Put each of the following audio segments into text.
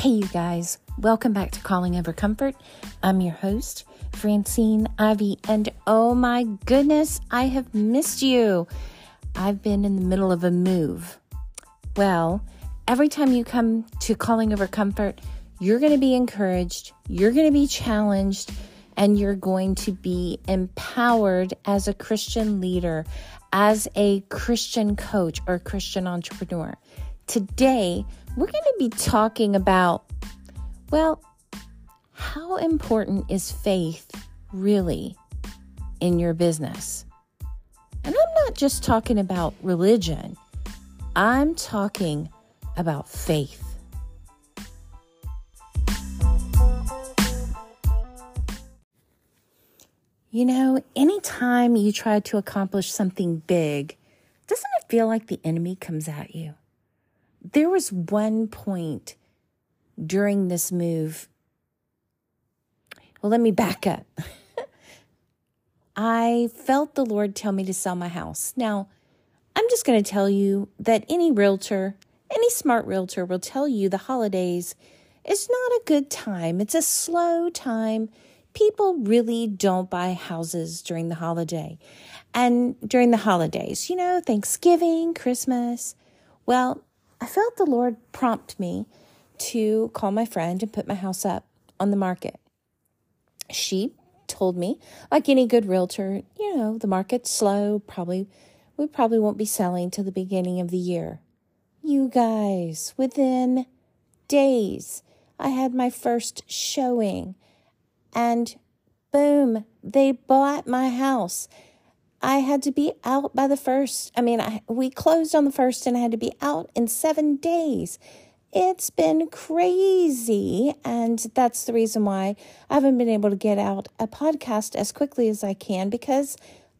Hey, you guys, welcome back to Calling Over Comfort. I'm your host, Francine Ivy, and oh my goodness, I have missed you. I've been in the middle of a move. Well, every time you come to Calling Over Comfort, you're going to be encouraged, you're going to be challenged, and you're going to be empowered as a Christian leader, as a Christian coach or Christian entrepreneur. Today, we're going to be talking about, well, how important is faith really in your business? And I'm not just talking about religion, I'm talking about faith. You know, anytime you try to accomplish something big, doesn't it feel like the enemy comes at you? There was one point during this move. Well, let me back up. I felt the Lord tell me to sell my house. Now, I'm just going to tell you that any realtor, any smart realtor will tell you the holidays is not a good time. It's a slow time. People really don't buy houses during the holiday. And during the holidays, you know, Thanksgiving, Christmas. Well, I felt the Lord prompt me to call my friend and put my house up on the market. She told me, like any good realtor, you know, the market's slow, probably we probably won't be selling till the beginning of the year. You guys, within days, I had my first showing and boom, they bought my house. I had to be out by the first. I mean, I, we closed on the first and I had to be out in seven days. It's been crazy. And that's the reason why I haven't been able to get out a podcast as quickly as I can because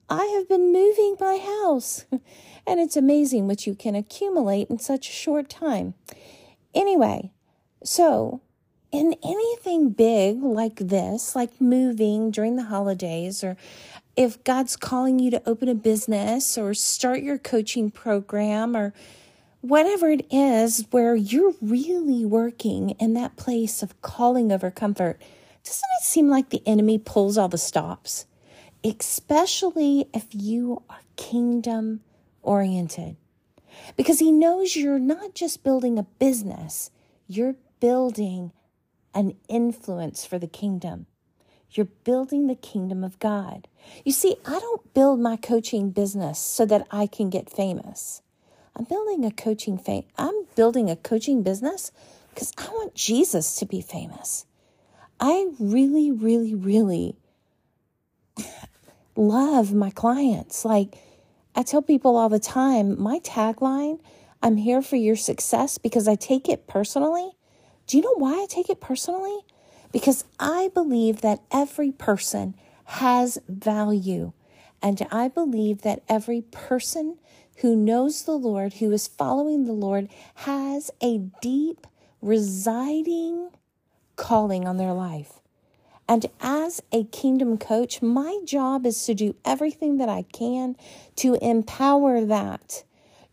I have been moving my house. and it's amazing what you can accumulate in such a short time. Anyway, so in anything big like this, like moving during the holidays or if God's calling you to open a business or start your coaching program or whatever it is where you're really working in that place of calling over comfort, doesn't it seem like the enemy pulls all the stops? Especially if you are kingdom oriented. Because he knows you're not just building a business, you're building an influence for the kingdom. You're building the kingdom of God. You see, I don't build my coaching business so that I can get famous. I'm building a coaching. I'm building a coaching business because I want Jesus to be famous. I really, really, really love my clients. Like I tell people all the time, my tagline, I'm here for your success because I take it personally. Do you know why I take it personally? because I believe that every person has value. And I believe that every person who knows the Lord, who is following the Lord, has a deep, residing calling on their life. And as a kingdom coach, my job is to do everything that I can to empower that,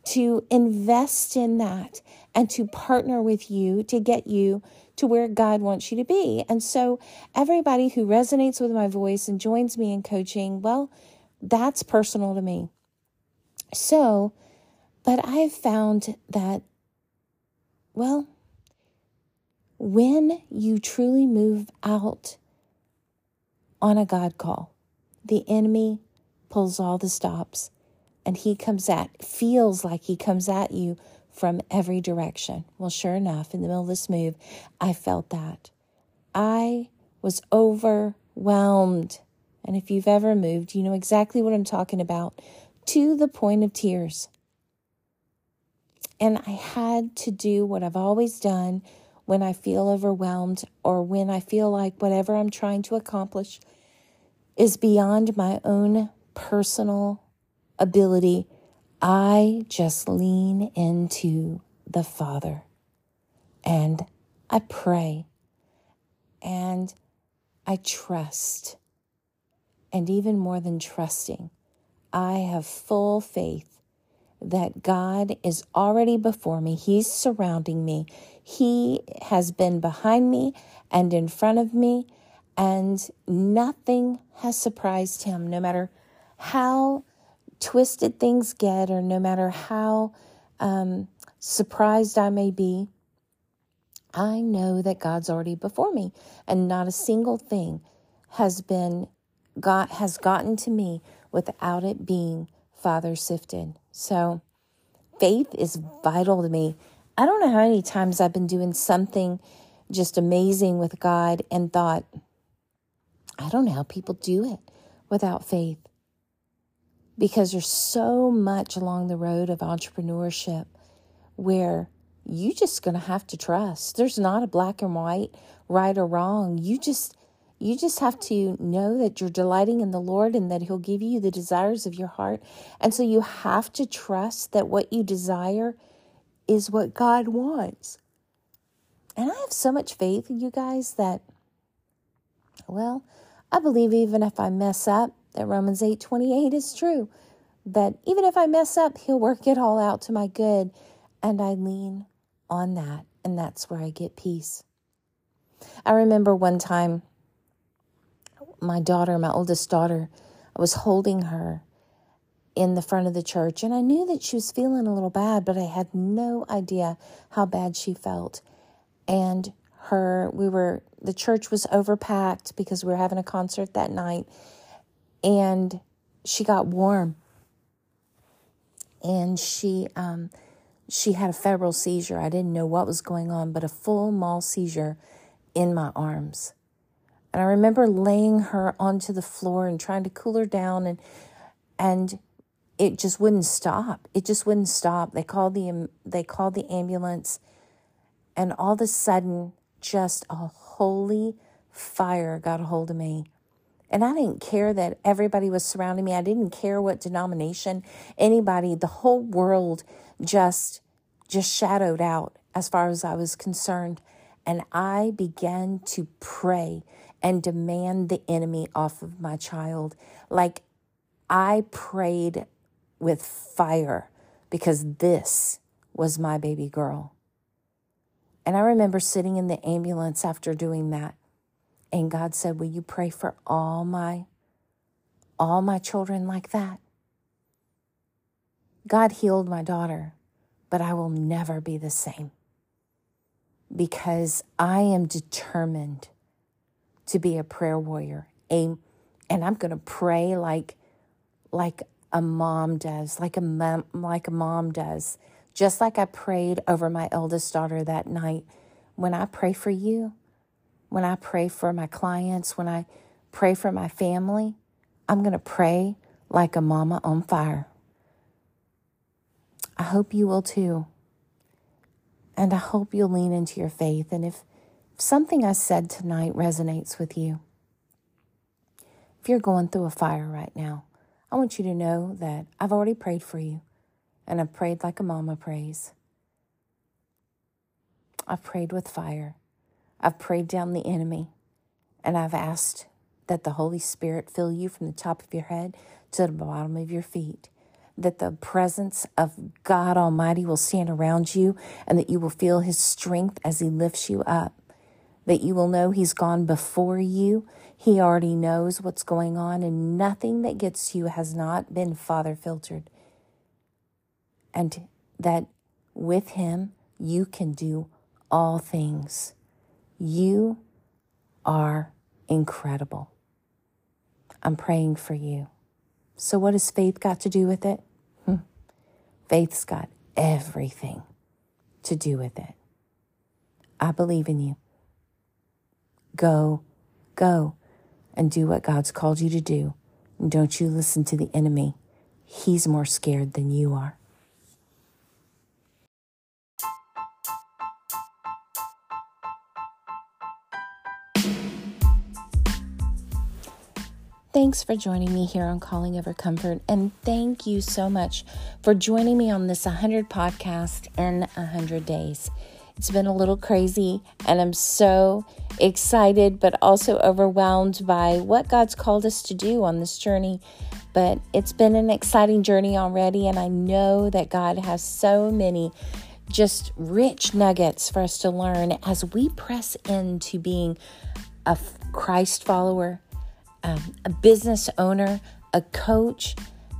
to invest in that, and to partner with you to get you to where God wants you to be. And so, everybody who resonates with my voice and joins me in coaching, well, that's personal to me. So, but I've found that, well, when you truly move out on a God call, the enemy pulls all the stops and he comes at, feels like he comes at you from every direction. Well, sure enough, in the middle of this move, I felt that. I was overwhelmed. And if you've ever moved, you know exactly what I'm talking about to the point of tears. And I had to do what I've always done when I feel overwhelmed or when I feel like whatever I'm trying to accomplish is beyond my own personal ability I just lean into the Father and I pray and I trust. And even more than trusting, I have full faith that God is already before me. He's surrounding me. He has been behind me and in front of me, and nothing has surprised him, no matter how twisted things get or no matter how um, surprised I may be. I know that God's already before me, and not a single thing has been got has gotten to me without it being Father sifted. So faith is vital to me. I don't know how many times I've been doing something just amazing with God and thought, I don't know how people do it without faith. Because there's so much along the road of entrepreneurship where you just going to have to trust. There's not a black and white, right or wrong. You just you just have to know that you're delighting in the Lord and that he'll give you the desires of your heart. And so you have to trust that what you desire is what God wants. And I have so much faith in you guys that well, I believe even if I mess up, that Romans 8 28 is true. That even if I mess up, he'll work it all out to my good. And I lean on that, and that's where I get peace. I remember one time my daughter, my oldest daughter, I was holding her in the front of the church, and I knew that she was feeling a little bad, but I had no idea how bad she felt. And her, we were, the church was overpacked because we were having a concert that night, and she got warm. And she, um, she had a febrile seizure. I didn't know what was going on, but a full mal seizure in my arms. And I remember laying her onto the floor and trying to cool her down and and it just wouldn't stop. It just wouldn't stop. They called the they called the ambulance and all of a sudden just a holy fire got a hold of me. And I didn't care that everybody was surrounding me. I didn't care what denomination, anybody, the whole world just just shadowed out as far as I was concerned. And I began to pray and demand the enemy off of my child. Like I prayed with fire because this was my baby girl. And I remember sitting in the ambulance after doing that. And God said, Will you pray for all my all my children like that? God healed my daughter, but I will never be the same because I am determined to be a prayer warrior. A, and I'm going to pray like like a mom does, like a mom, like a mom does. Just like I prayed over my eldest daughter that night. When I pray for you, when I pray for my clients, when I pray for my family, I'm going to pray like a mama on fire. I hope you will too. And I hope you'll lean into your faith. And if something I said tonight resonates with you, if you're going through a fire right now, I want you to know that I've already prayed for you, and I've prayed like a mama prays. I've prayed with fire. I've prayed down the enemy, and I've asked that the Holy Spirit fill you from the top of your head to the bottom of your feet that the presence of God Almighty will stand around you and that you will feel His strength as He lifts you up. That you will know He's gone before you. He already knows what's going on, and nothing that gets you has not been Father filtered. And that with Him, you can do all things. You are incredible. I'm praying for you. So, what has faith got to do with it? Hmm. Faith's got everything to do with it. I believe in you. Go, go, and do what God's called you to do. And don't you listen to the enemy. He's more scared than you are. Thanks for joining me here on Calling Over Comfort. And thank you so much for joining me on this 100 podcast in 100 days. It's been a little crazy, and I'm so excited, but also overwhelmed by what God's called us to do on this journey. But it's been an exciting journey already, and I know that God has so many just rich nuggets for us to learn as we press into being a Christ follower, um, a business owner, a coach,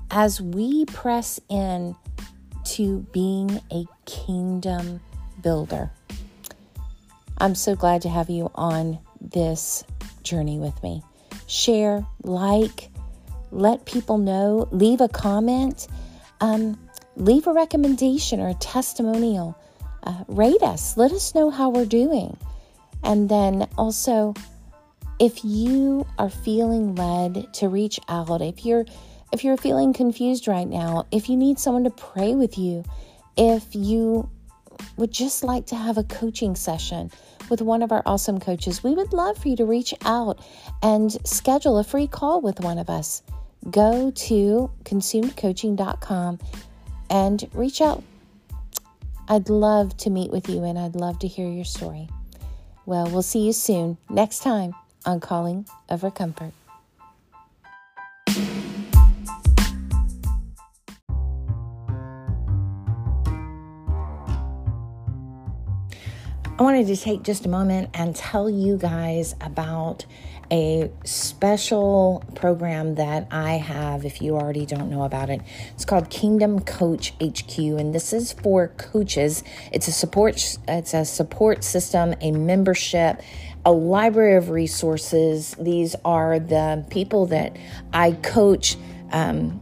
as we press in to being a kingdom builder. I'm so glad to have you on this journey with me. Share, like, let people know, leave a comment, um, leave a recommendation or a testimonial. Uh, rate us, let us know how we're doing. And then also, if you are feeling led to reach out, if you're if you're feeling confused right now, if you need someone to pray with you, if you would just like to have a coaching session with one of our awesome coaches, we would love for you to reach out and schedule a free call with one of us. Go to consumedcoaching.com and reach out. I'd love to meet with you and I'd love to hear your story. Well, we'll see you soon next time on Calling Over Comfort. I wanted to take just a moment and tell you guys about a special program that I have if you already don't know about it. It's called Kingdom Coach HQ and this is for coaches. It's a support it's a support system, a membership, a library of resources. These are the people that I coach um,